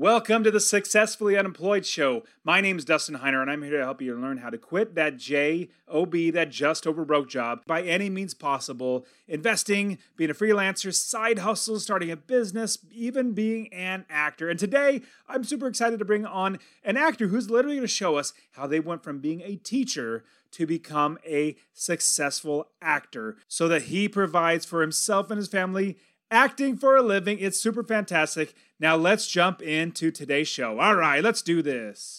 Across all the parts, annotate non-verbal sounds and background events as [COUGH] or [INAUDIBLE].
Welcome to the Successfully Unemployed Show. My name is Dustin Heiner, and I'm here to help you learn how to quit that JOB, that just over broke job, by any means possible. Investing, being a freelancer, side hustles, starting a business, even being an actor. And today, I'm super excited to bring on an actor who's literally going to show us how they went from being a teacher to become a successful actor so that he provides for himself and his family acting for a living. It's super fantastic. Now let's jump into today's show. All right, let's do this.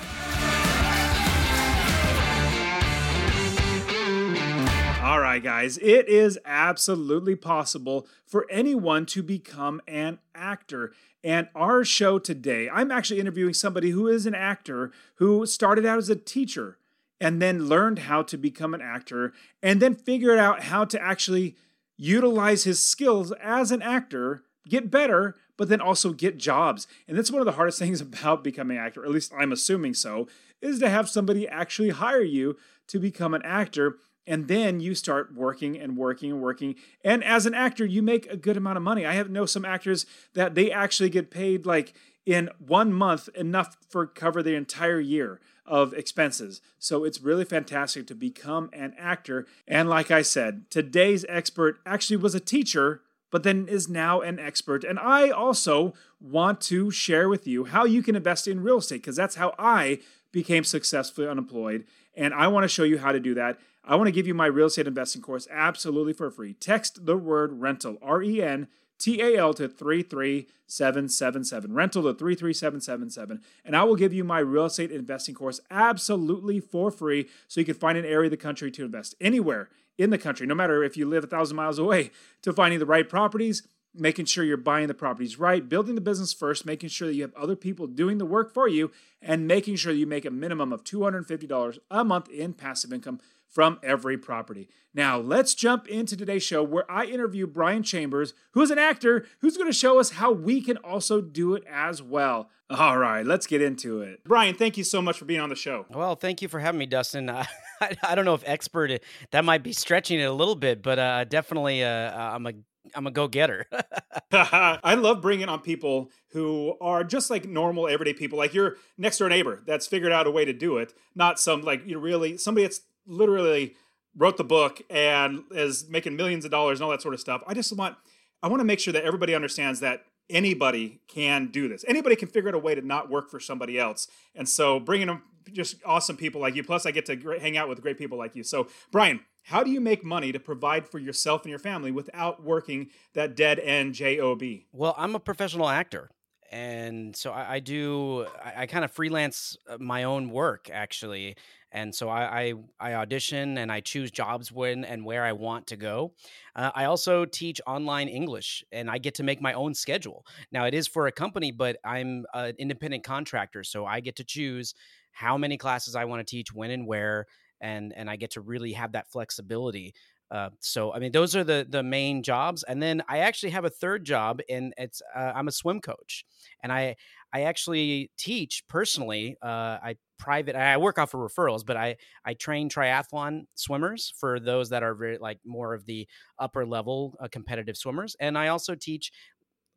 All right, guys, it is absolutely possible for anyone to become an actor. And our show today, I'm actually interviewing somebody who is an actor who started out as a teacher and then learned how to become an actor and then figured out how to actually utilize his skills as an actor, get better, but then also get jobs. And that's one of the hardest [LAUGHS] things about becoming an actor, at least I'm assuming so, is to have somebody actually hire you to become an actor and then you start working and working and working. And as an actor you make a good amount of money. I have know some actors that they actually get paid like in one month enough for cover the entire year of expenses. So it's really fantastic to become an actor. And like i said today's expert actually was a teacher but then is now an expert. And i also want to share with you how you can invest in real estate because that's how i became successfully unemployed. And i want to show you how to do that I want to give you my real estate investing course absolutely for free. Text the word rental, R E N T A L to 33777. Rental to 33777. And I will give you my real estate investing course absolutely for free so you can find an area of the country to invest anywhere in the country, no matter if you live a thousand miles away, to finding the right properties making sure you're buying the properties right, building the business first, making sure that you have other people doing the work for you, and making sure that you make a minimum of $250 a month in passive income from every property. Now, let's jump into today's show where I interview Brian Chambers, who's an actor who's going to show us how we can also do it as well. All right, let's get into it. Brian, thank you so much for being on the show. Well, thank you for having me, Dustin. [LAUGHS] I, I don't know if expert that might be stretching it a little bit, but uh, definitely uh, I'm a I'm a go getter. [LAUGHS] [LAUGHS] I love bringing on people who are just like normal everyday people, like your next door neighbor that's figured out a way to do it, not some like you really somebody that's literally wrote the book and is making millions of dollars and all that sort of stuff. I just want I want to make sure that everybody understands that anybody can do this. Anybody can figure out a way to not work for somebody else. And so bringing them just awesome people like you. Plus, I get to hang out with great people like you. So, Brian, how do you make money to provide for yourself and your family without working that dead end job? Well, I'm a professional actor and so I, I do I, I, kind of freelance uh, my own work actually and so I, I, I audition and I choose jobs when and where I want to go. Uh, I also teach online English, and I get to make my own schedule. Now it is for a company, but I'm an independent contractor, so I get to choose how many classes I want to teach, when and where, and and I get to really have that flexibility. Uh, so I mean, those are the the main jobs, and then I actually have a third job, and it's uh, I'm a swim coach, and I I actually teach personally. Uh, I private. I work off of referrals, but I I train triathlon swimmers for those that are very like more of the upper level uh, competitive swimmers, and I also teach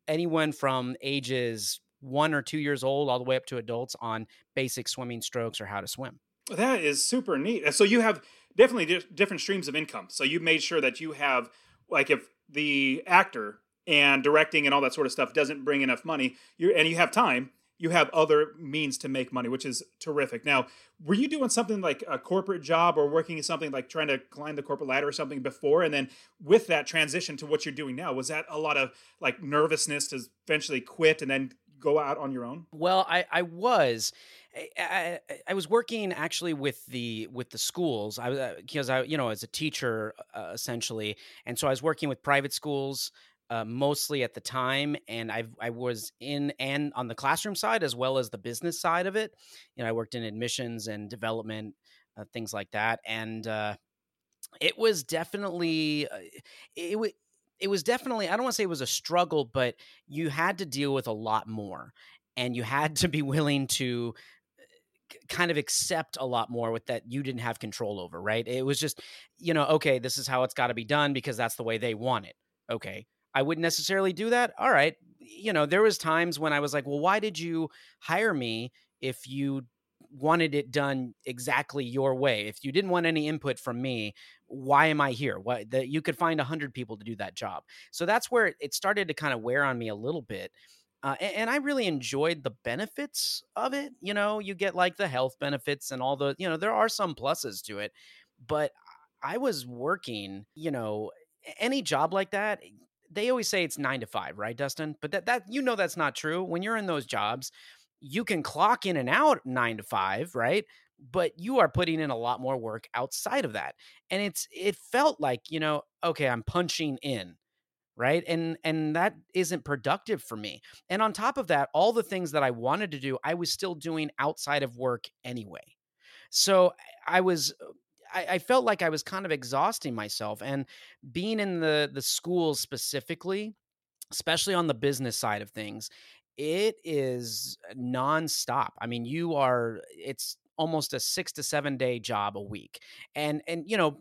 anyone from ages one or two years old all the way up to adults on basic swimming strokes or how to swim. That is super neat. So you have definitely different streams of income. So you made sure that you have like if the actor and directing and all that sort of stuff doesn't bring enough money, you and you have time, you have other means to make money, which is terrific. Now, were you doing something like a corporate job or working in something like trying to climb the corporate ladder or something before? And then with that transition to what you're doing now, was that a lot of like nervousness to eventually quit and then go out on your own? Well, I, I was. I, I, was working actually with the with the schools. I was because uh, I you know as a teacher uh, essentially, and so I was working with private schools uh, mostly at the time, and I I was in and on the classroom side as well as the business side of it. You know, I worked in admissions and development, uh, things like that, and uh, it was definitely uh, it was it was definitely I don't want to say it was a struggle, but you had to deal with a lot more, and you had to be willing to kind of accept a lot more with that you didn't have control over, right? It was just, you know, okay, this is how it's got to be done because that's the way they want it. Okay. I wouldn't necessarily do that. All right. You know, there was times when I was like, "Well, why did you hire me if you wanted it done exactly your way? If you didn't want any input from me, why am I here? What that you could find a hundred people to do that job." So that's where it started to kind of wear on me a little bit. Uh, and, and, I really enjoyed the benefits of it. You know, you get like the health benefits and all the, you know, there are some pluses to it. But I was working, you know, any job like that, they always say it's nine to five, right, Dustin? But that, that, you know, that's not true. When you're in those jobs, you can clock in and out nine to five, right? But you are putting in a lot more work outside of that. And it's, it felt like, you know, okay, I'm punching in right and and that isn't productive for me and on top of that all the things that i wanted to do i was still doing outside of work anyway so i was uh, I, I felt like i was kind of exhausting myself and being in the the schools specifically especially on the business side of things it is nonstop i mean you are it's almost a six to seven day job a week and and you know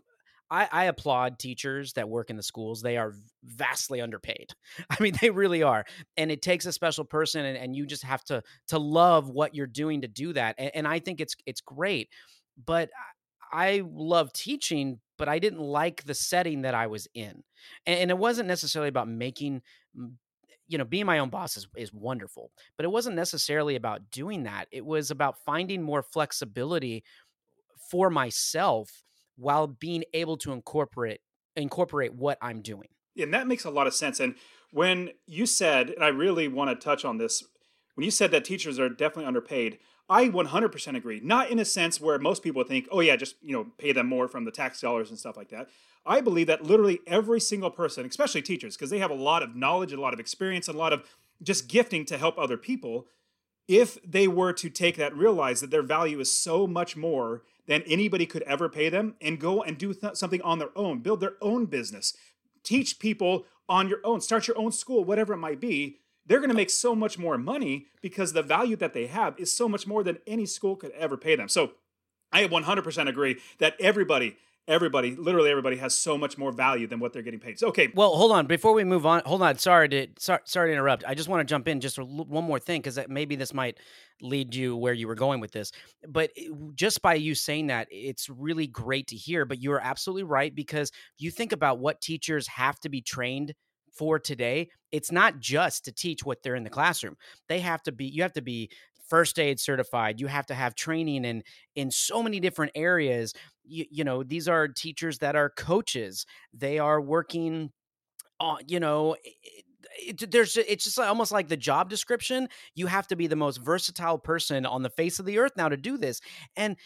I, I, applaud teachers that work in the schools. They are vastly underpaid. [LAUGHS] I mean, they really are, and it takes a special person, and, and you just have to to love what you're doing to do that. And, and I think it's it's great, but I love teaching, but I didn't like the setting that I was in, and, and it wasn't necessarily about making you know, being my own boss is, is wonderful, but it wasn't necessarily about doing that. It was about finding more flexibility for myself while being able to incorporate incorporate what I'm doing. And that makes a lot of sense. And when you said, and I really want to touch on this, when you said that teachers are definitely underpaid, I 100% agree. Not in a sense where most people think, oh yeah, just you know pay them more from the tax dollars and stuff like that. I believe that literally every single person, especially teachers, because they have a lot of knowledge, a lot of experience, a lot of just gifting to help other people. If they were to take that, realize that their value is so much more than anybody could ever pay them and go and do th- something on their own, build their own business, teach people on your own, start your own school, whatever it might be. They're going to make so much more money because the value that they have is so much more than any school could ever pay them. So I 100% agree that everybody everybody, literally everybody, has so much more value than what they're getting paid. So, okay. Well, hold on. Before we move on, hold on. Sorry to sorry, sorry to interrupt. I just want to jump in just one more thing because maybe this might lead you where you were going with this. But eh, just by you saying that, it's really great to hear. But you are absolutely right because you think about what teachers have to be trained for today it's not just to teach what they're in the classroom. They have to be you have to be first aid certified you have to have training in in so many different areas. You, you know these are teachers that are coaches. They are working on you know it, it, there's it's just almost like the job description. You have to be the most versatile person on the face of the earth now to do this. And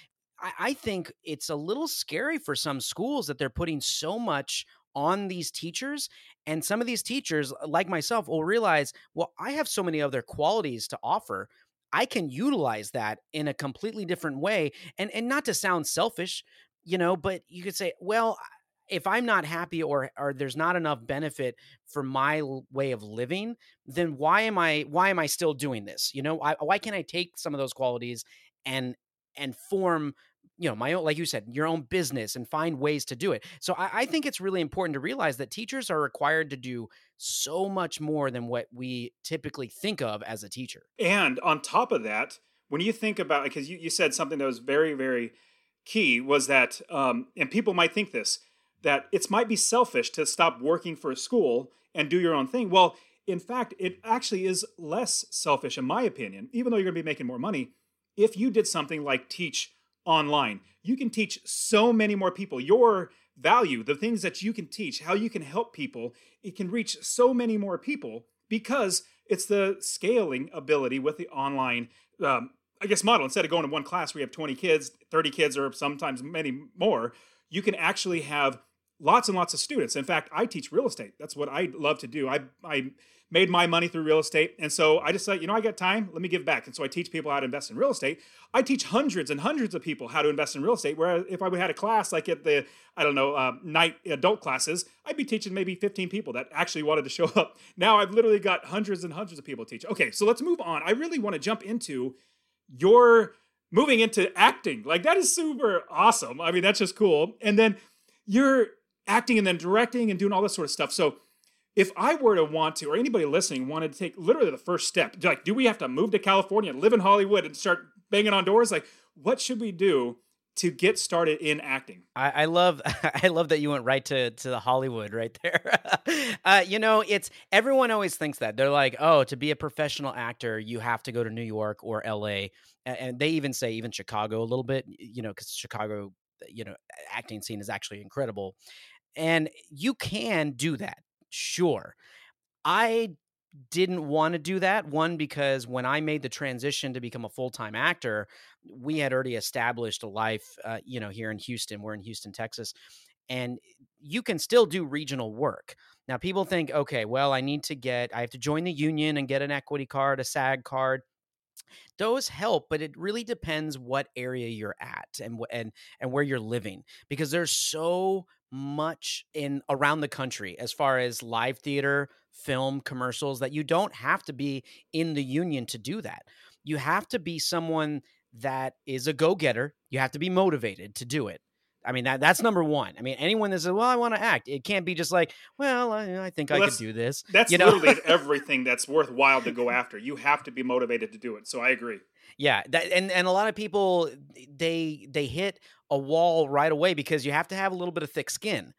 I, I think it's a little scary for some schools that they're putting so much on these teachers and some of these teachers uh, like myself will realize well i have so many other qualities to offer I can utilize that in a completely different way. And and not to sound selfish, you know, but you could say, well, if I'm not happy or or there's not enough benefit for my way of living, then why am I why am I still doing this? You know, I, why can't I take some of those qualities and and form you know my own like you said your own business and find ways to do it. So I, I, think it's really important to realize that teachers are required to do so much more than what we typically think of as a teacher. And on top of that when you think about because you, you said something that was very very key was that um, and people might think this that it might be selfish to stop working for a school and do your own thing. Well in fact it actually is less selfish in my opinion even though you're going to be making more money if you did something like teach online. You can teach so many more people. Your value, the things that you can teach, how you can help people, it can reach so many more people because it's the scaling ability with the online, um, I guess, model. Instead of going to one class where you have 20 kids, 30 kids, or sometimes many more, you can actually have lots and lots of students. In fact, I teach real estate. That's what I love to do. I I made my money through real estate. And so I said, you know, I got time, let me give back. And so I teach people how to invest in real estate. I teach hundreds and hundreds of people how to invest in real estate. Whereas if I had a class like at the, I don't know, uh, night adult classes, I'd be teaching maybe 15 people that actually wanted to [LAUGHS] show up. Now I've literally got hundreds and hundreds of people to teach. Okay, so let's move on. I really want to jump into your moving into acting. Like that is super awesome. I mean, that's just cool. And then you're acting and then directing and doing all this sort of stuff. So if I were to want to, or anybody listening wanted to take literally the first step, like, do we have to move to California, live in Hollywood, and start banging on doors? Like, what should we do to get started in acting? I, I love, [LAUGHS] I love that you went right to to the Hollywood right there. [LAUGHS] uh, you know, it's everyone always thinks that they're like, oh, to be a professional actor, you have to go to New York or L.A. And they even say even Chicago a little bit, you know, because Chicago, you know, acting scene is actually incredible, and you can do that Sure. I didn't want to do that. One, because when I made the transition to become a full time actor, we had already established a life, uh, you know, here in Houston. We're in Houston, Texas. And you can still do regional work. Now, people think, okay, well, I need to get, I have to join the union and get an equity card, a SAG card. Those help, but it really depends what area you're at and and and where you're living because there's so much in around the country as far as live theater, film, commercials that you don't have to be in the union to do that. You have to be someone that is a go-getter. You have to be motivated to do it. I mean that that's number one. I mean anyone that says, "Well, I want to act," it can't be just like, "Well, I, I think well, I could do this." That's you know? literally [LAUGHS] everything that's worthwhile to go after. You have to be motivated to do it. So I agree. Yeah, that, and and a lot of people they they hit a wall right away because you have to have a little bit of thick skin,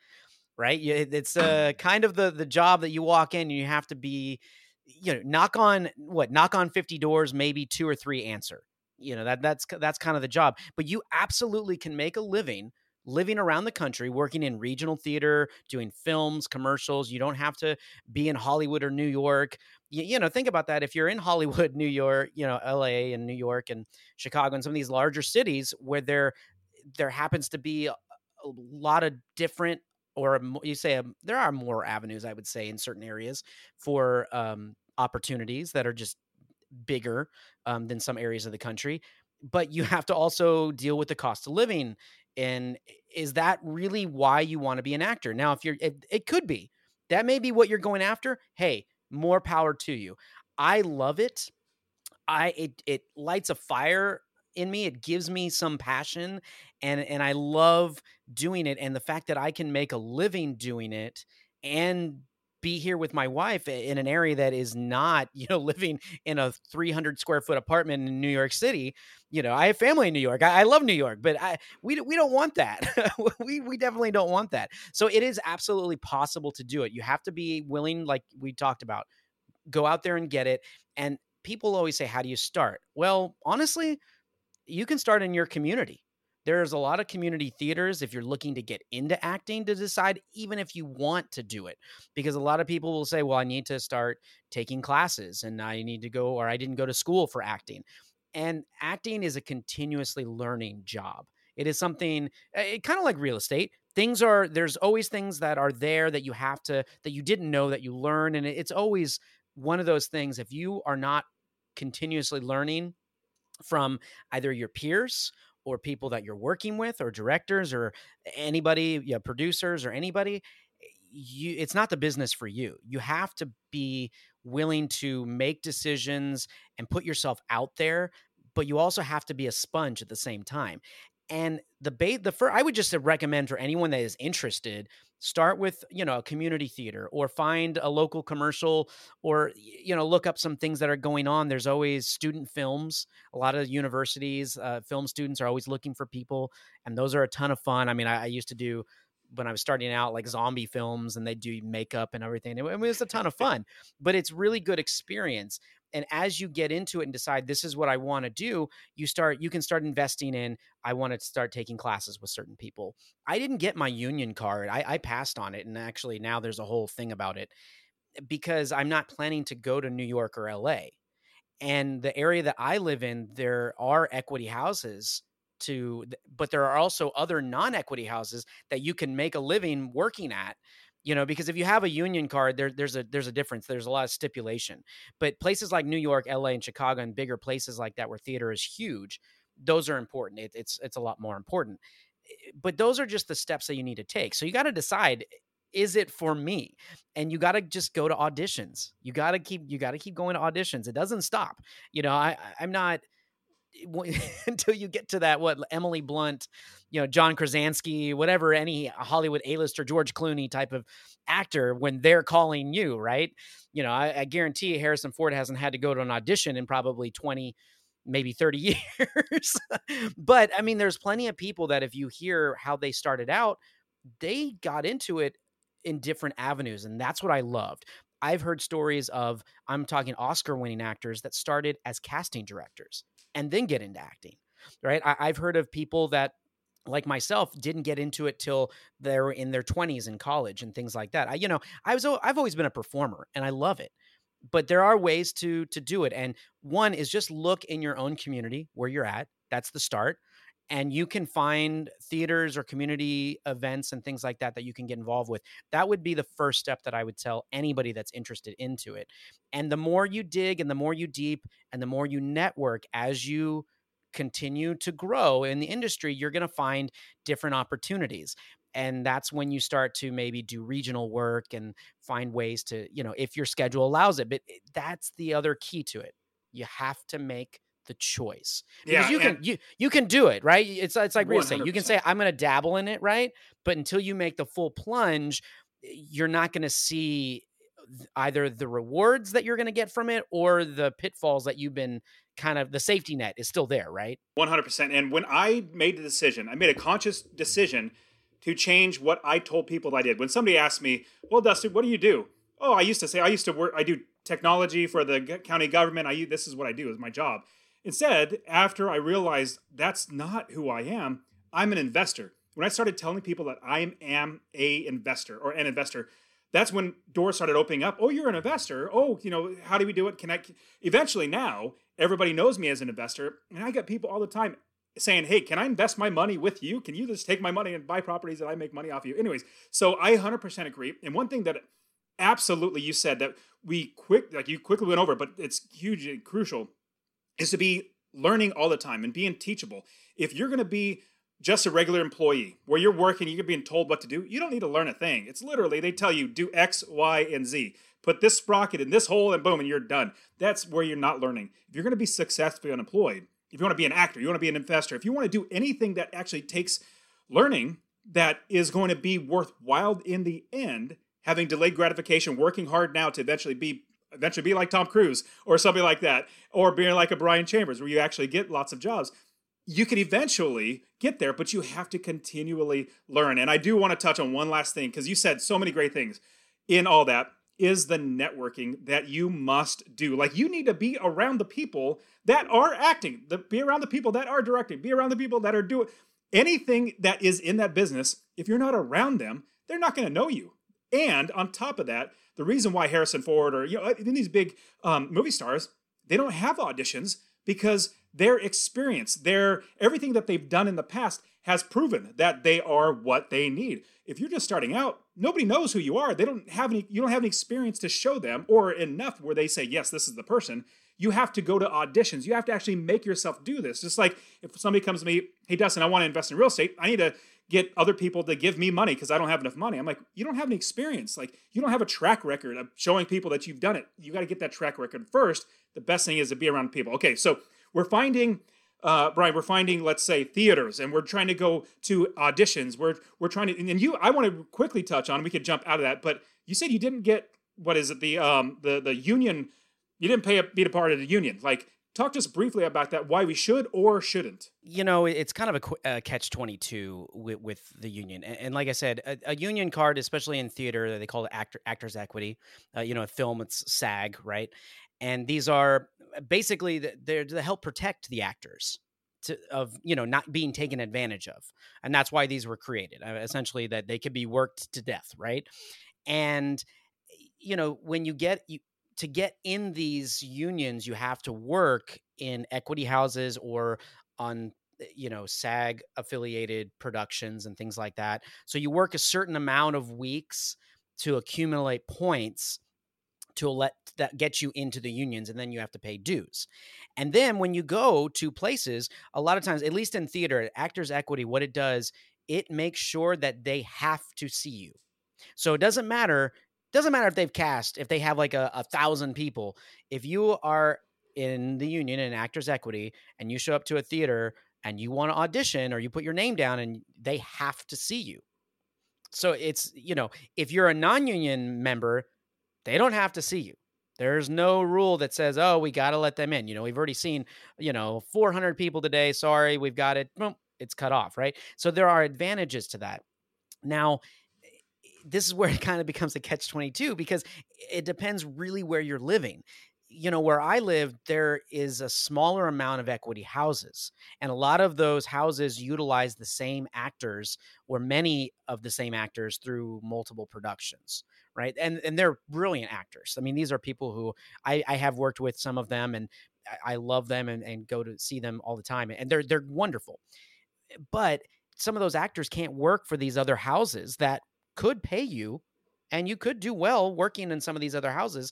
right? It's uh, kind of the the job that you walk in and you have to be, you know, knock on what knock on fifty doors, maybe two or three answer. You know that that's that's kind of the job. But you absolutely can make a living living around the country, working in regional theater, doing films, commercials. You don't have to be in Hollywood or New York. You, you, know, think about that. If you're in Hollywood, [LAUGHS] New York, you know, LA and New York and Chicago and some of these larger cities where they're there happens to be a, a lot of different or you say um, there are more avenues i would say in certain areas for um, opportunities that are just bigger um, than some areas of the country but you [LAUGHS] have to also deal with the cost of living and is that really why you want to be an actor? Now if you're it, it could be. That may be what you're going after. Hey more power to you. I love it. I it it lights a fire in me it gives me some passion and and I love doing it and the fact that I can make a living doing it and be here with my wife in an area that is not, you know, [LAUGHS] living in a 300 square foot apartment in New York City. You know, I have family in New York. I, I love New York, but I we we don't want that. [LAUGHS] we we definitely don't want that. So it is absolutely possible to do it. You have to be willing, like we talked about, go out there and get it. And people always say, "How do you start?" Well, honestly, you can start in your community. There's a lot of community theaters if you're looking to get into acting to decide even if you want to do it because a lot of people will say well i need to start taking classes and i need to go or i didn't go to school for acting. And acting is a continuously learning job. It is something it, eh, kind of like real estate. Things are there's always things that are there that you have to that you didn't know that you learn and it's always one of those things if you are not continuously learning from either your peers or people that you're working with or directors or anybody yeah, producers or anybody you it's not the business for you. You have to be willing to make decisions and put yourself out there but you also have to be a sponge at the same time and the bait the first i would just recommend for anyone that is interested start with you know a community theater or find a local commercial or you know look up some things that are going on. There's always student films. A lot of universities uh, film students are always looking for people and those are a ton of fun. I mean I, I used to do when I was starting out, like zombie films, and they do makeup and everything. It, it was a ton of fun, but it's really good experience and as you get into it and decide this is what i want to do you start you can start investing in i want to start taking classes with certain people i didn't get my union card I, I passed on it and actually now there's a whole thing about it because i'm not planning to go to new york or la and the area that i live in there are equity houses to but there are also other non-equity houses that you can make a living working at you know because if you have a union card there there's a there's a difference there's a lot of stipulation. But places like new york la and chicago and bigger places like that where theater is huge those are important. It, it's it's a lot more important. Eh, but those are just the steps that you need to take. So you got to decide is it for me? And you got to just go to auditions. You got to keep you got to keep going to auditions. It doesn't stop. You know i i'm not [LAUGHS] until you get to that what Emily Blunt, you know John Krasinski, whatever any Hollywood A-list or George Clooney type of actor when they're calling you, right? You know, I, I guarantee Harrison Ford hasn't had to go to an audition in probably 20 maybe 30 [LAUGHS] years. but I mean there's plenty of people that if you hear how they started out, they got into it in different avenues and that's what I loved. I've heard stories of I'm talking Oscar winning actors that started as casting directors and then get into acting. Right? I, I've heard of people that like myself didn't get into it till they're in their 20s in college and things like that. I you know, I was I've always been a performer and I love it. But there are ways to to do it and one is just look in your own community where you're at. That's the start and you can find theaters or community events and things like that that you can get involved with that would be the first step that i would tell anybody that's interested into it. And the more you dig and the more you deep and the more you network as you continue to grow in the industry you're going to find different opportunities. And that's when you start to maybe do regional work and find ways to you know if your schedule allows it but that's the other key to it. You have to make the choice because yeah, you can you you can do it right? It's it's like real estate you can say i'm going to dabble in it right? But until you make the full plunge you're not going to see either the rewards that you're going to get from it or the pitfalls that you've been kind of the safety net is still there right? 100% and when i made the decision i made a conscious decision to change what i told people i did. When somebody asked me well dustin what do you do? Oh i used to say i used to work i do technology for the county government i this is what i do is my job Instead, after I realized that's not who I am, I'm an investor. When I started telling people that I am a investor or an investor, that's when doors started opening up. Oh, you're an investor. Oh, you know, how do we do it? Can I? Eventually, now everybody knows me as an investor, and I get people all the time saying, "Hey, can I invest my money with you? Can you just take my money and buy properties that I make money off of you?" Anyways, so I 100% agree. And one thing that absolutely you said that we quick like you quickly went over, but it's hugely crucial is to be learning all the time and being teachable. If you're going to be just a regular employee where you're working, you're being told what to do, you don't need to learn a thing. It's literally they tell you do X, Y, and Z. Put this sprocket in this hole and boom, and you're done. That's where you're not learning. If you're going to be successfully unemployed, if you want to be an actor, you want to be an investor, if you want to do anything that actually takes learning that is going to be worthwhile in the end, having delayed gratification, working hard now to eventually be eventually be like Tom Cruise or something like that, or being like a Brian Chambers, where you actually get lots of jobs. You can eventually get there, but you have to continually learn. And I do want to touch on one last thing because you said so many great things in all that is the networking that you must do. Like you need to be around the people that are acting, the, be around the people that are directing, be around the people that are doing anything that is in that business. If you're not around them, they're not going to know you. And on top of that, the reason why Harrison Ford or you know in these big um, movie stars they don't have auditions because their experience, their everything that they've done in the past has proven that they are what they need. If you're just starting out, nobody knows who you are. They don't have any you don't have any experience to show them or enough where they say, "Yes, this is the person." You have to go to auditions. You have to actually make yourself do this. Just like if somebody comes to me, "Hey Dustin, I want to invest in real estate." I need to get other people to give me money because I don't have enough money. I'm like, you don't have any experience. Like, you don't have a track record of showing people that you've done it. You got to get that track record first. The best thing is to be around people. Okay, so we're finding, uh, Brian, we're finding, let's say, theaters, and we're trying to go to auditions. We're we're trying to, and you, I want to quickly touch on. We could jump out of that, but you said you didn't get what is it the um the the union. You didn't pay a, be a part of the union. Like Talk to us briefly about that, why we should or shouldn't. You know, it's kind of a, a catch 22 with, with, the union. And, and, like I said, a, a, union card, especially in theater, they call it actor, actor's equity. Uh, you know, a film, it's SAG, right? And these are basically, they're to help protect the actors. To, of you know not being taken advantage of and that's why these were created uh, essentially that they could be worked to death right and you know when you get you, to get in these unions, you have to work in equity houses or on eh, you know SAG affiliated productions and things like that. So you work a certain amount of weeks to accumulate points to let that get you into the unions and then you have to pay dues. And then when you go to places, a lot of times, at least in theater, Actors Equity, what it does, it makes sure that they have to see you. So it doesn't matter. Doesn't matter if they've cast, if they have like a, a thousand people. If you are in the union in Actors Equity and you show up to a theater and you want to audition or you put your name down and they have to see you. So it's, you know, if you're a non union member, they don't have to see you. There's no rule that says, oh, we got to let them in. You know, we've already seen, you know, 400 people today. Sorry, we've got it. It's cut off, right? So there are advantages to that. Now, this is where it kind of becomes a catch 22 because it depends really where you're living. You know where i live there is a smaller amount of equity houses and a lot of those houses utilize the same actors or many of the same actors through multiple productions right? And and they're brilliant actors. I mean these are people who i i have worked with some of them and i, love them and, and go to see them all the time and they're they're wonderful. But some of those actors can't work for these other houses that could pay you and you could do well working in some of these other houses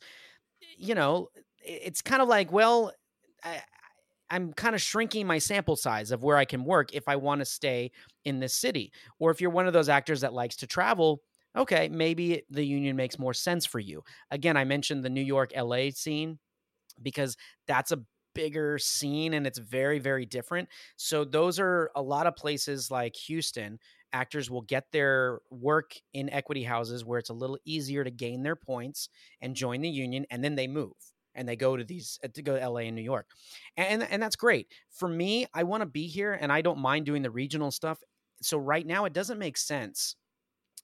you know it's kind of like, well, I, I'm kind of shrinking my sample size of where I can work if I want to stay in this city. Or if you're one of those actors that likes to travel, okay, maybe the union makes more sense for you. Again, I mentioned the New York LA scene because that's a bigger scene and it's very, very different. So, those are a lot of places like Houston. Actors will get their work in equity houses where it's a little easier to gain their points and join the union, and then they move and they go to these uh, to go to LA and New York. And and that's great. For me, I want to be here and I don't mind doing the regional stuff. So right now it doesn't make sense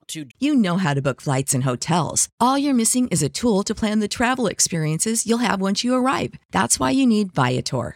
to You know how to book flights and hotels. All you're missing is a tool to plan the travel experiences you'll have once you arrive. That's why you need Viator.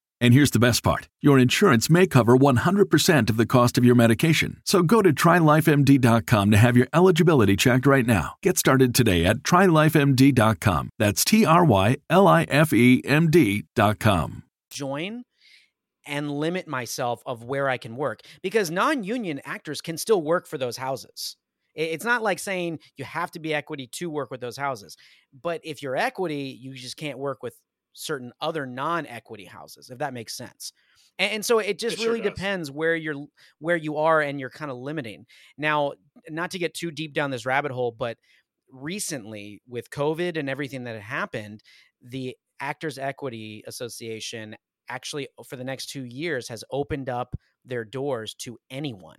And here's the best part your insurance may cover 100% of the cost of your medication. So go to trylifemd.com to have your eligibility checked right now. Get started today at trylifemd.com. That's T R Y L I F E M D.com. Join and limit myself of where I can work because non union actors can still work for those houses. It's not like saying you have to be equity to work with those houses. But if you're equity, you just can't work with certain other non-equity houses if that makes sense. And, and so it just it really sure depends where you're where you are and you're kind of limiting. Now not to get too deep down this rabbit hole but recently with covid and everything that had happened the actors equity association actually for the next two years has opened up their doors to anyone.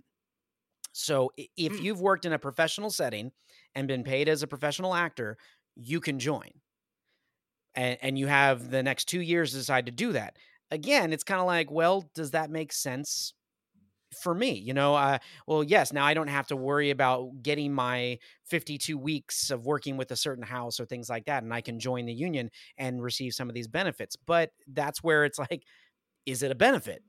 So if mm. you've worked in a professional setting and been paid as a professional actor you can join and, and you have the next two years to decide to do that. Again, it's kind of like, well, does that make sense for me? You know uh, well yes now i don't have to worry about getting my 52 weeks of working with a certain house or things like that and i can join the union and receive some of these benefits but that's where it's like is it a benefit?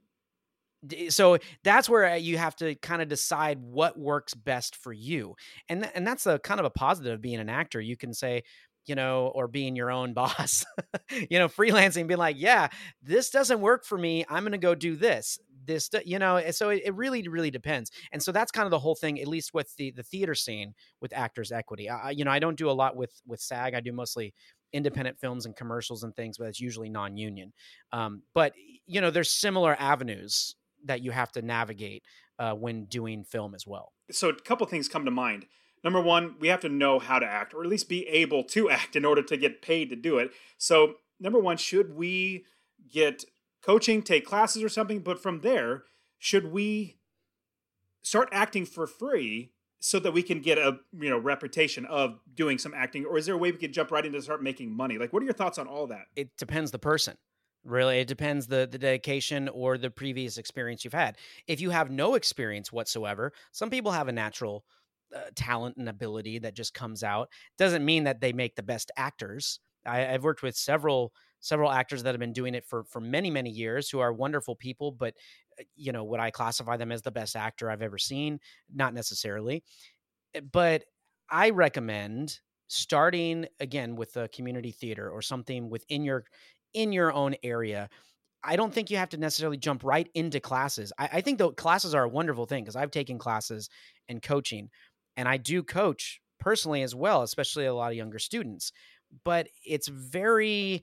So that's where uh, you have to kind of decide what works best for you and th- and that's a kind of a positive of being an actor. You can say you know or being your own [LAUGHS] boss you know freelancing being like yeah this doesn't work for me i'm going to go do this this you know so it, it, really really depends and so that's kind of the whole thing at least with the the theater scene with actors equity I, you know i don't do a lot with with sag i do mostly independent films and commercials and things but it's usually non-union um, but you know there's similar avenues that you have to navigate uh, when doing film as well. So a couple things come to mind number one we have to know how to act or at least be able to [LAUGHS] act in order to get paid to do it so number one should we get coaching, take classes or something. But from there, should we start acting for free so that we can get a you know reputation of doing some acting, or is there a way we could jump right into start making money? Like, what are your thoughts on all that? It depends the person. Really, it depends the the dedication or the previous experience you've had. If you have no experience whatsoever, some people have a natural uh, talent and ability that just comes out. Doesn't mean that they make the best actors. I, I've worked with several several actors that have been doing it for for many many years who are wonderful people but uh, you know would i classify them as the best actor i've ever seen not necessarily eh, but i recommend starting again with a community theater or something within your in your own area I don't think you have to necessarily jump right into classes. I, I think though classes are a wonderful thing because I've taken classes and coaching, and I do coach personally as well, especially a lot of younger students. But it's very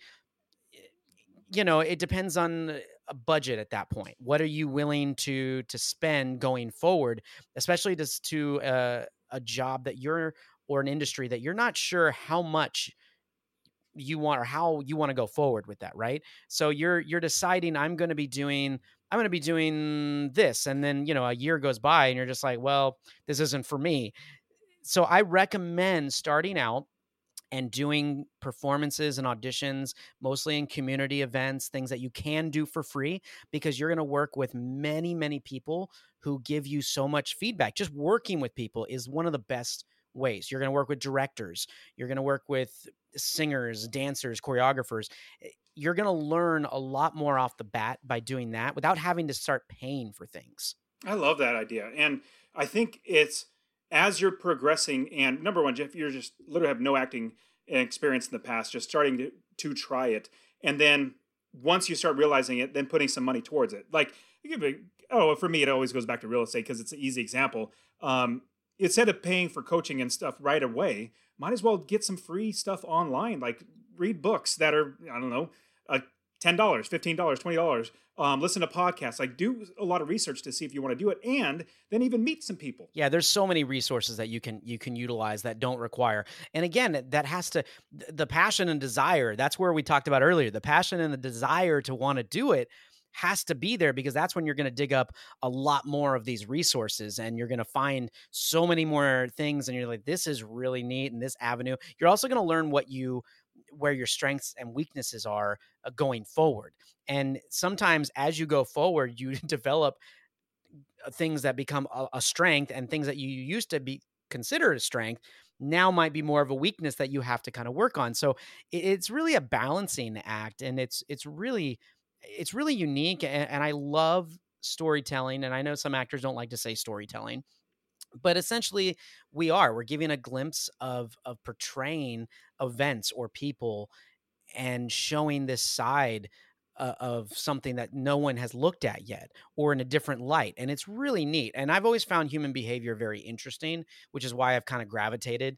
you know, it depends on a budget at that point. What are you willing to to spend going forward, especially just to a, uh, a job that you're or an industry that you're not sure how much you want or how you want to go forward with that, right? So you're you're deciding I'm going to be doing I'm going to be doing this and then, you know, a year goes by and you're just like, well, this isn't for me. So I recommend starting out and doing performances and auditions, mostly in community events, things that you can do for free, because you're going to work with many, many people who give you so much feedback. Just working with people is one of the best ways. You're going to work with directors, you're going to work with singers, dancers, choreographers. Eh, You're going to learn a lot more off the bat by doing that without having to start paying for things. I love that idea. And I think it's as you're progressing, and number one, Jeff, you're just literally have no acting experience in the past, just starting to, to try it. And then once you start realizing it, then putting some money towards it. Like, oh, for me, it always goes back to real estate because it's an easy example. Um, instead of paying for coaching and stuff right away, might as well get some free stuff online, like read books that are, I don't know, uh, $10, $15, $20 um, listen to podcasts, like do a lot of research to see if you want to do it, and then even meet some people. Yeah, there's so many resources that you can you can utilize that don't require. And again, that has to the passion and desire. That's where we talked about earlier. The passion and the desire to want to do it has to be there because that's when you're going to dig up a lot more of these resources and you're going to find so many more things and you're like this is really neat and this avenue you're also going to learn what you where your strengths and weaknesses are uh, going forward. And sometimes as you go forward, you [LAUGHS] develop uh, things that become a, a strength and things that you used to be considered a strength now might be more of a weakness that you have to kind of work on. So it's really a balancing act and it's it's really it's really unique and, and I love storytelling and I know some actors don't like to say storytelling but essentially we are we're giving a glimpse of of portraying events or people and showing this side uh, of something that no one has looked at yet or in a different light and it's really neat and i've always found human behavior very interesting which is why i've kind of gravitated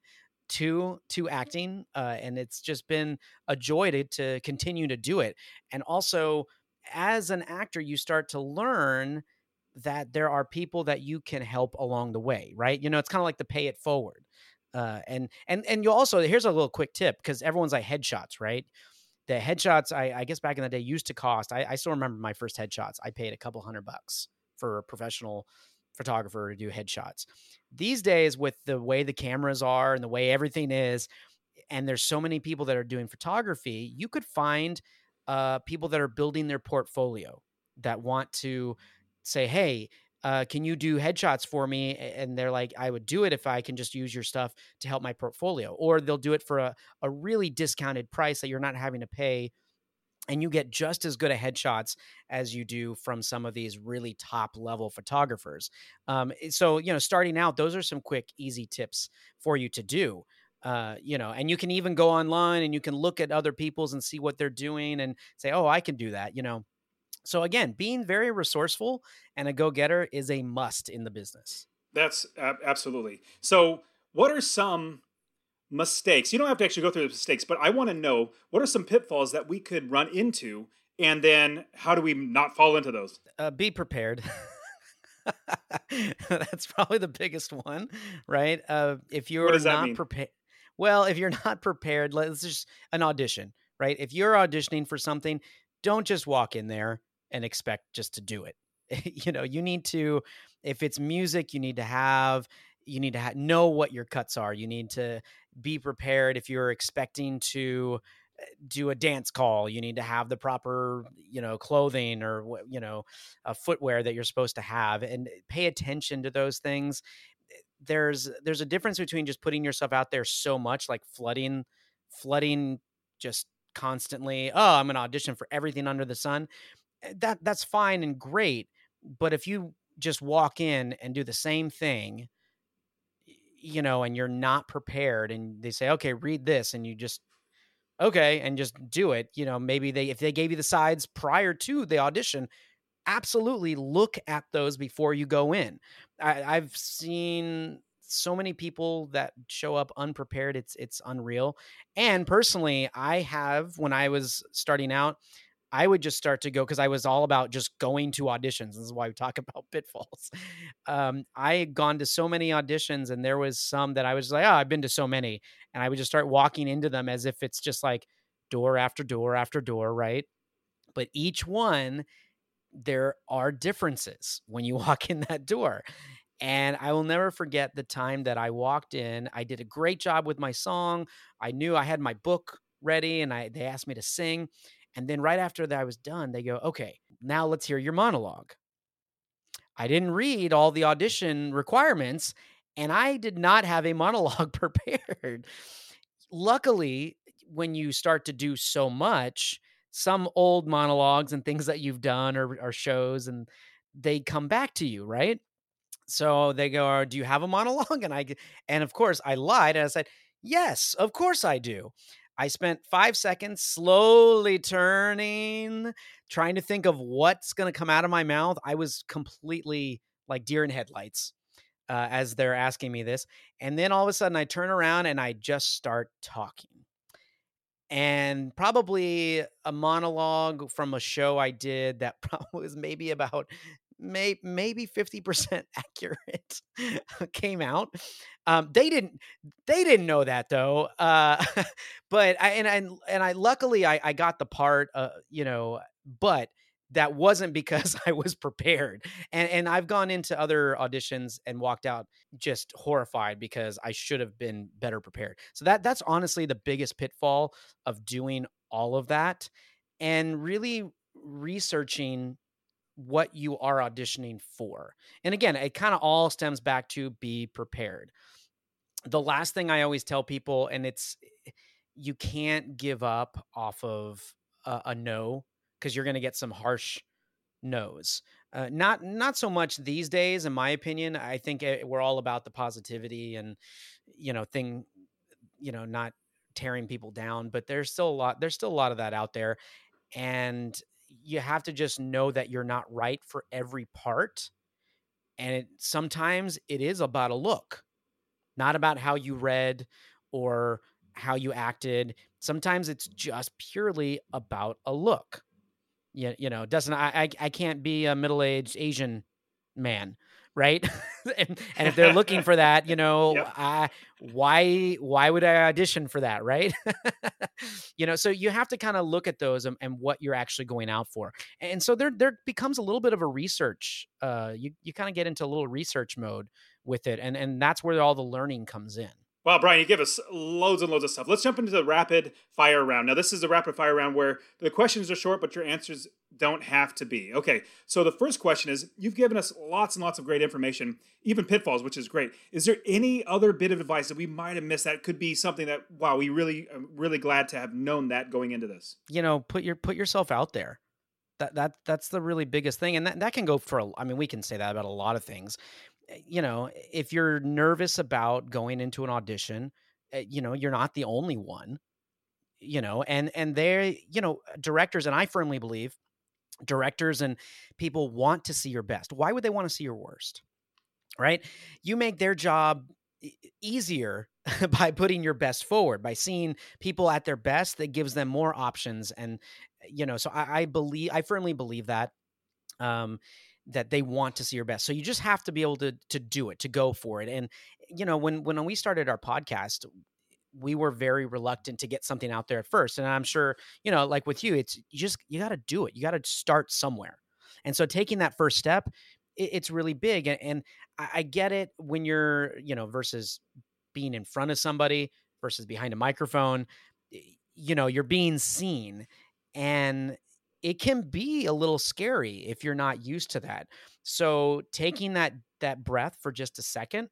to to acting uh, and it's just been a joy to, to continue to do it and also as an actor you start to learn that there are people that you can help along the way, right? You know, it's kind of like the pay it forward. Uh, and and and you also here's a little quick tip because everyone's like headshots, right? The headshots, I, I, guess back in the day used to cost. I, I still remember my first headshots. I paid a couple hundred bucks for a professional photographer to do headshots. These days, with the way the cameras are and the way everything is, and there's so many people that are doing photography, you could find uh, people that are building their portfolio that want to say, hey, uh, can you do headshots for me? And they're like, I would do it if I can just use your stuff to help my portfolio. Or they'll do it for a, a really discounted price that you're not having to pay. And you get just as good a headshots as you do from some of these really top level photographers. Um, so, you know, starting out, those are some quick, easy tips for you to do. Uh, you know, and you can even go online and you can look at other people's and see what they're doing and say, oh, I can do that, you know so again, being very resourceful and a go-getter is a must in the business. That's uh, absolutely. So, what are some mistakes? You don't have to actually go through the mistakes, but I want to know what are some pitfalls that we could run into and then how do we not fall into those? Uh, be prepared. [LAUGHS] That's probably the biggest one, right? Uh, if you're not prepared, well, if you're not prepared, let's just an audition, right? If you're auditioning for something, don't just walk in there and expect just to do it. [LAUGHS] you know, you need to, if it's music, you need to have, you need to ha- know what your cuts are. You need to be prepared if you're expecting to eh, do a dance call you need to have the proper you know clothing or you know a footwear that you're supposed to have and pay attention to those things eh, there's there's a difference between just putting yourself out there so much like flooding flooding just constantly oh i'm going to audition for everything under the sun Eh, Eh, that that's fine and great but if you just walk in and do the same thing you know and you're not prepared and they say okay read this and you just okay and just do it you know maybe they if they gave you the sides prior to the audition absolutely look at those before you go in. I, i've seen so many people that show up unprepared it's it's unreal and personally i have when i was starting out I would just start to go because I was all about just going to auditions. This is why we talk [LAUGHS] about pitfalls. Um, I had gone to so many auditions, and there was some that I was like, oh, I've been to so many. And I would just start walking into them as if it's just like door after door after door, right? But each one, there are differences when you [LAUGHS] walk in that door. And I will never forget the time that I walked in. I did a great job with my song. I knew I had my book ready and I they asked me to sing and then right after that I was done, they go, okay, now let's hear your monologue. I didn't read all the audition requirements and I did not have a monologue [LAUGHS] prepared. Luckily, when you start to do so much, some old monologues and things that you've done or, or shows and they come back to you, right? So they go, uh, "Do you have a [LAUGHS] monologue?" And I and of course I lied and I said, "Yes, of course I do." I spent five seconds slowly turning, trying to think of what's going to come out of my mouth. I was completely like deer in headlights uh, as they're asking me this. And then all of a sudden, I turn around and I just start talking. And probably a monologue from a show I did that [LAUGHS] probably was maybe about may, maybe 50% [LAUGHS] accurate came out. Um, they didn't they didn't know that though. Uh, [LAUGHS] but I and and and I luckily I, I got the part uh, you know, but that wasn't because [LAUGHS] I was prepared. And and I've gone into other auditions and walked out just horrified because I should have been better prepared. So that that's honestly the biggest pitfall of doing all of that and really researching what you are auditioning for. And again, it kind of all stems back to be prepared. The last thing I always tell people, and it's you can't give up off of a, a no because you're going to get some harsh no's. Uh, not not so much these days, in my opinion. I think it, we're all about the positivity and you know thing, you know, not tearing people down. But there's still a lot. There's still a lot of that out there, and you have to just know that you're not right for every part. And it, sometimes it is about a look, not about how you read or how you acted. Sometimes it's just purely about a look. You, you know, doesn't I, I I can't be a middle-aged Asian man right? [LAUGHS] and, and, if they're looking for [LAUGHS] that, you know, yep. uh, why why would I audition for that, right? [LAUGHS] you know, so you have to kind of look at those and, and, what you're actually going out for. And so there there becomes a little bit of a research. Uh, you you kind of get into a little research mode with it, and and that's where all the learning comes in. Wow, Brian, you give us loads and loads of stuff. Let's jump into the rapid fire round. Now, this is a rapid fire round where the questions are short, but your answers don't have to be. Okay, so the first question is You've given us lots and lots of great information, even pitfalls, which is great. Is there any other bit of advice that we might have missed that could be something that, wow, we really, really glad to have known that going into this? You know, put your put yourself out there. That that that's the really biggest thing, and that that can go for. I mean, we can say that about a lot of things you know, if you're nervous about going into an audition, eh, you know, you're not the only one. You know, and and they're you know directors, and I firmly believe directors and people want to see your best. Why would they want to see your worst? Right? You make their job easier [LAUGHS] by putting your best forward by seeing people at their best that gives them more options and you know so i, I believe i firmly believe that um that they want to see your best. So you just have to be able to to do it, to go for it. And you know, when when we started our podcast, we were very reluctant to get something out there at first. And I'm sure, you know, like with you, it's you just you got to do it. You got to start somewhere. And so taking that first step, it, it's really big. And, and I, I get it when you're, you know, versus being in front of somebody versus behind a microphone, you know, you're being seen. And it can be a little scary if you're not used to that. So hmm. taking that that breath for just a second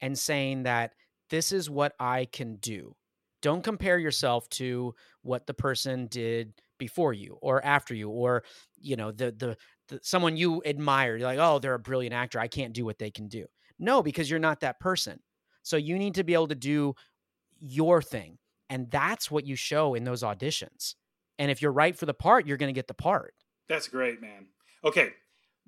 and saying that this is what I can do. Don't compare yourself to what the person did before you or after you or you know the the, the someone you admire. You're like, "Oh, they're a brilliant actor. I can't do what they can do." No, because you're not that person. So you need to be able to do your thing. And that's what you show in those auditions. And if you're right for the part, you're going to get the part. That's great, man. Okay.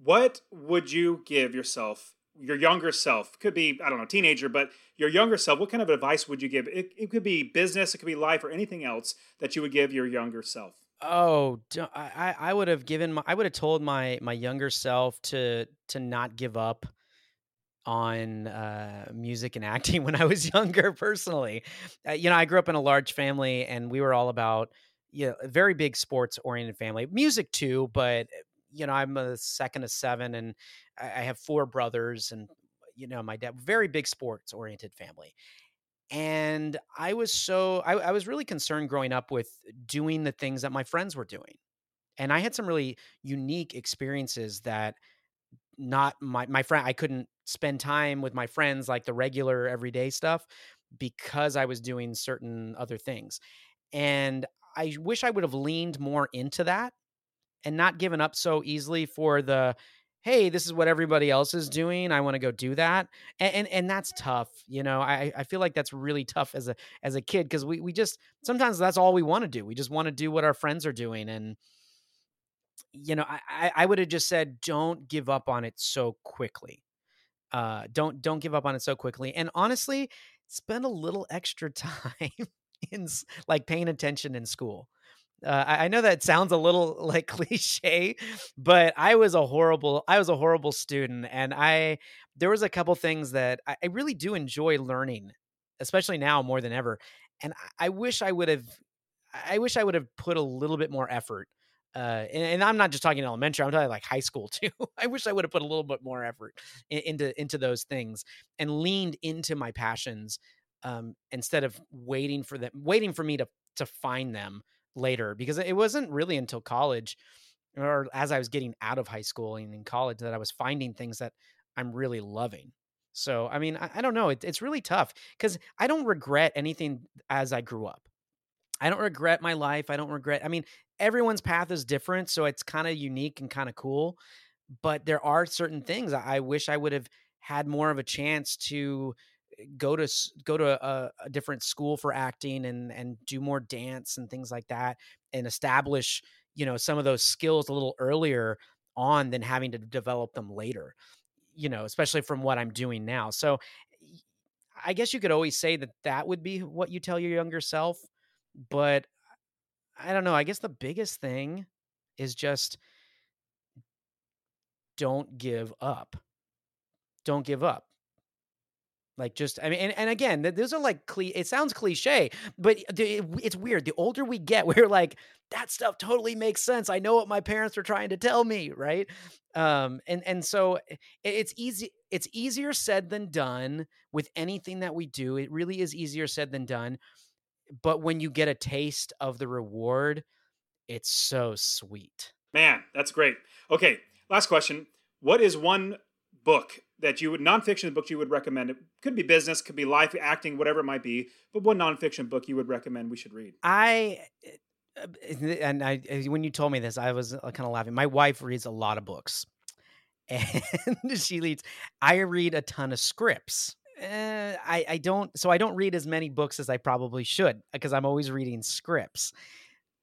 What would you give yourself, your younger self? Could be, I don't know, teenager, but your younger self, what kind of advice would you give? It, it could be business, it could be life, or anything else that you would give your younger self. Oh, I, I would have given my, I would have told my my younger self to to not give up on uh, music and acting [LAUGHS] when I was younger. Personally, uh, you know, I grew up in a large family, and we were all about you know, a very big sports oriented family. Music too, but you know, I'm a second of seven, and I have four brothers, and you know, my dad very big sports oriented family. And I was so I, I was really concerned growing up with doing the things that my friends were doing, and I had some really unique experiences that not my my friend I couldn't spend time with my friends like the regular everyday stuff because I was doing certain other things. And I wish I would have leaned more into that and not given up so easily for the hey this is what everybody else is doing i want to go do that and, and, and that's tough you know i i feel like that's really tough as a as a kid because we we just sometimes that's all we want to do we just want to do what our friends are doing and you know i i would have just said don't give up on it so quickly uh don't don't give up on it so quickly and honestly spend a little extra [LAUGHS] time [LAUGHS] in like paying attention in school. Uh, I, know that sounds a little [LAUGHS] like cliche, but I was a horrible I was a horrible student, and I there was a couple things that I, I really do enjoy learning, especially now more than ever. And I, I wish I would have I wish I would have put a little bit more effort uh, and, and, I'm not just talking elementary. I'm talking like high school [LAUGHS] too. I wish I would have put a little bit more effort in, into into those things and leaned into my passions um, instead of waiting for them, waiting for me to to find them later. Because it wasn't really until college, or as I was getting out of high school and in college, that I was finding things that I'm really loving. So, I mean, I, I don't know. It, it's really tough because I don't regret anything as I grew up. I don't regret my life. I don't regret. I mean, everyone's path is different, so it's kind of unique and kind of cool. But there are certain things I wish I would have had more of a chance to go to go to a, a, different school for acting and and do more dance and things like that and establish you know some of those skills a little earlier on than having to develop them later you know especially from what i'm doing now. So i guess you could always say that that would be what you tell your younger self but i don't know i guess the biggest thing is just don't give up. Don't give up Like just, I mean, and, and again, those are like, cli- it sounds cliche, but it's weird. The older we get, [LAUGHS] we're like, that stuff totally makes sense. I know what my parents were trying to tell me, right? Um, and and so it's easy. It's easier said than done with anything that we do. It really is easier said than done. But when you get a taste of the reward, it's so sweet. Man, that's great. Okay, last question. What is one book that you would nonfiction book you would recommend? It could be business, could be life, acting, whatever it might be. But one nonfiction book you would recommend we should read? I uh, and I when you told me this, I was uh, kind of laughing. My wife reads a lot of books, [LAUGHS] and she reads. I read a ton of scripts. Uh, I I don't so I don't read as many books as I probably should because I'm always reading scripts.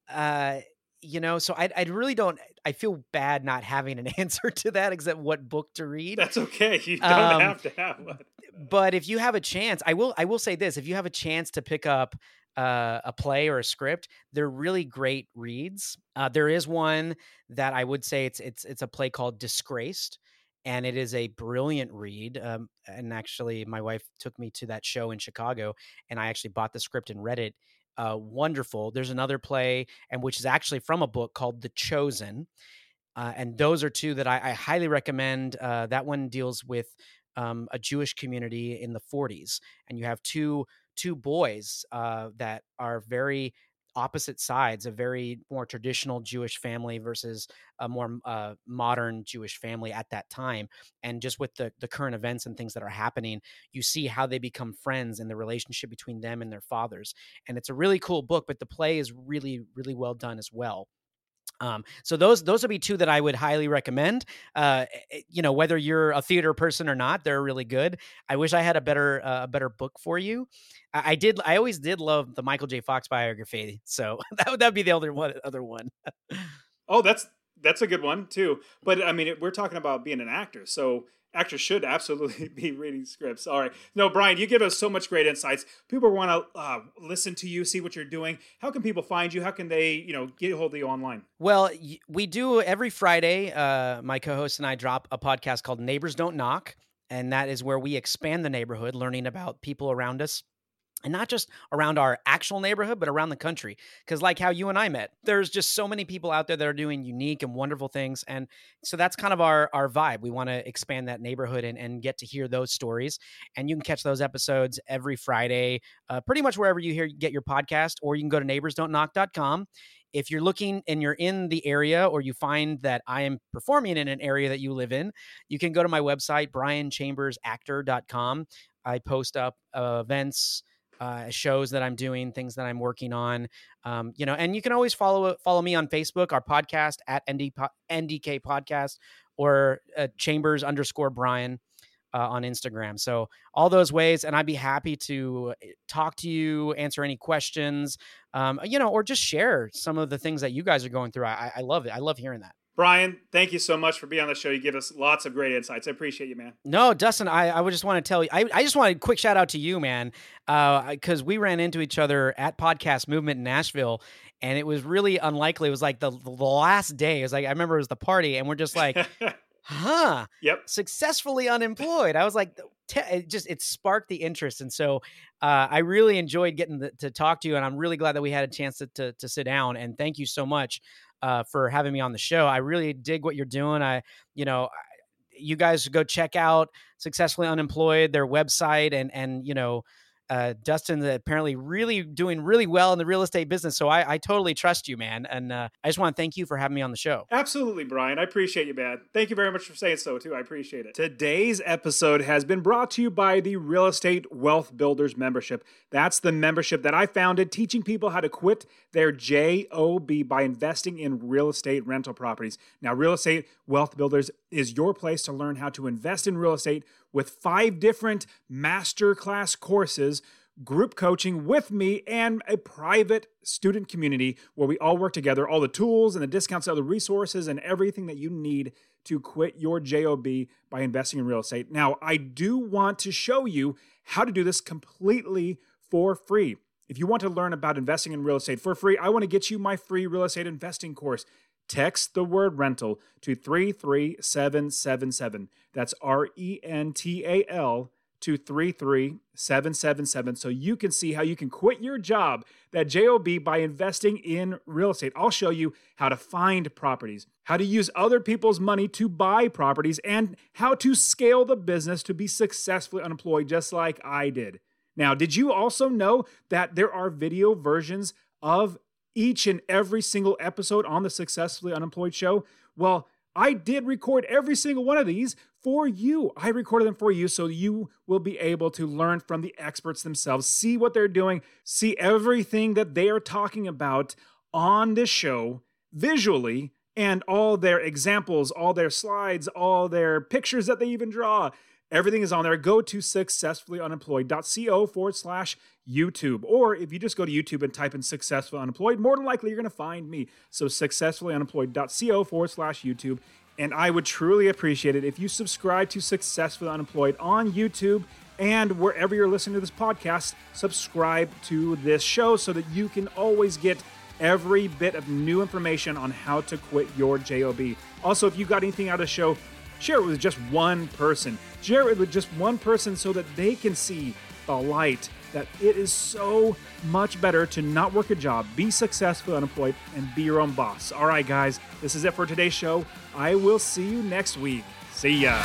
Uh, you know, so I I really don't. I feel bad not having an [LAUGHS] answer to that except what book to read. That's okay. You don't um, have to have one. but if you have a chance, I will. I will say this: if you have a chance to pick up uh, a play or a script, they're really great reads. Uh, there is one that I would say it's it's it's a play called Disgraced, and it is a brilliant read. Um, and actually, my wife took me to that show in Chicago, and I actually bought the script and read it uh, wonderful. There's another play, and which is actually from a book called The Chosen, uh, and those are two that I, I highly recommend. Uh, that one deals with um, a Jewish community in the 40s, and you have two two boys uh, that are very opposite sides a very more traditional jewish family versus a more uh, modern jewish family at that time and just with the, the current events and things that are happening you see how they become friends and the relationship between them and their fathers and it's a really cool book but the play is really really well done as well um, so those those would be two that I would highly recommend. Uh, eh, eh, you know, whether you're a theater person or not, they're really good. I wish I had a better uh, a better book for you. I, I, did. I always did love the Michael J. Fox biography. So [LAUGHS] that would that be the other one. Other one. [LAUGHS] oh, that's that's a good one too. But I mean, we're talking about being an actor, so actors should absolutely [LAUGHS] be reading scripts. All right. No, Brian, you give us so much great insights. People want to uh, listen to you, see what you're doing. How can people find you? How can they, you know, get a hold of you online? Well, we do every Friday. Uh, my co-host and I drop a podcast called Neighbors Don't Knock, and that is where we expand the neighborhood, learning about people around us and not just around our actual neighborhood but around the country because like how you and i met there's just so many people out there that are doing unique and wonderful things and so that's kind of our our vibe we want to expand that neighborhood and, and get to hear those stories and you can catch those episodes every friday uh, pretty much wherever you hear get your podcast or you can go to neighborsdon'tknock.com if you're looking and you're in the area or you find that I am performing in an area that you live in, you can go to my website, brianchambersactor.com. I post up uh, events, uh, shows that I'm doing, things that I'm working on. Um, you know, and you can always follow follow me on Facebook, our podcast at ND, NDK Podcast, or uh, Chambers underscore Brian. Uh, on Instagram. So all those ways, and I'd be happy to uh, talk to you, answer any questions, um, you know, or just share some of the things that you guys are going through. I, I love it. I love hearing that. Brian, thank you so much for being on the show. You give us lots of great insights. I appreciate you, man. No, Dustin, I, I would just want to tell you, I, I just want a quick shout out to you, man, because uh, we ran into each other at Podcast Movement in Nashville, and it was really unlikely. It was like the, the last day. It was like, I remember it was the party, and we're just like, [LAUGHS] huh. Yep. Successfully unemployed. I was like, it just it sparked the interest, and so uh, I really enjoyed getting the, to talk to you, and I'm really glad that we had a chance to, to, to sit down. And thank you so much uh, for having me on the show. I really dig what you're doing. I, you know, you guys go check out Successfully Unemployed, their website, and and you know, uh, Dustin apparently really doing really well in the real estate business. So I, I totally trust you, man. And uh, I just want to thank you for having me on the show. Absolutely, Brian. I appreciate you, man. Thank you very much for saying so, too. I appreciate it. Today's episode has been brought to you by the Real Estate Wealth Builders membership. That's the membership that I founded, teaching people how to quit their JOB by investing in real estate rental properties. Now, Real Estate Wealth Builders is your place to learn how to invest in real estate with five different masterclass courses, group coaching with me, and a private student community where we all work together, all the tools and the discounts, all the resources, and everything that you need to quit your JOB by investing in real estate. Now, I do want to show you how to do this completely for free. If you want to learn about investing in real estate for free, I want to get you my free real estate investing course. Text the word rental to 33777. That's R E N T A L to 33777 so you can see how you can quit your job, that JOB, by investing in real estate. I'll show you how to find properties, how to use other people's money to buy properties, and how to scale the business to be successfully unemployed, just like I did. Now, did you also know that there are video versions of each and every single episode on the Successfully Unemployed show? Well, I did record every single one of these for you. I recorded them for you so you will be able to learn from the experts themselves, see what they're doing, see everything that they are talking about on this show visually, and all their examples, all their slides, all their pictures that they even draw. Everything is on there. Go to successfullyunemployed.co forward slash YouTube. Or if you just go to YouTube and type in successfully unemployed, more than likely you're going to find me. So successfullyunemployed.co forward slash YouTube. And I would truly appreciate it if you subscribe to Successfully Unemployed on YouTube and wherever you're listening to this podcast, subscribe to this show so that you can always get every bit of new information on how to quit your JOB. Also, if you got anything out of the show, share it with just one person. Share it with just one person so that they can see the light that it is so much better to not work a job, be successful, unemployed, and be your own boss. All right, guys, this is it for today's show. I will see you next week. See ya.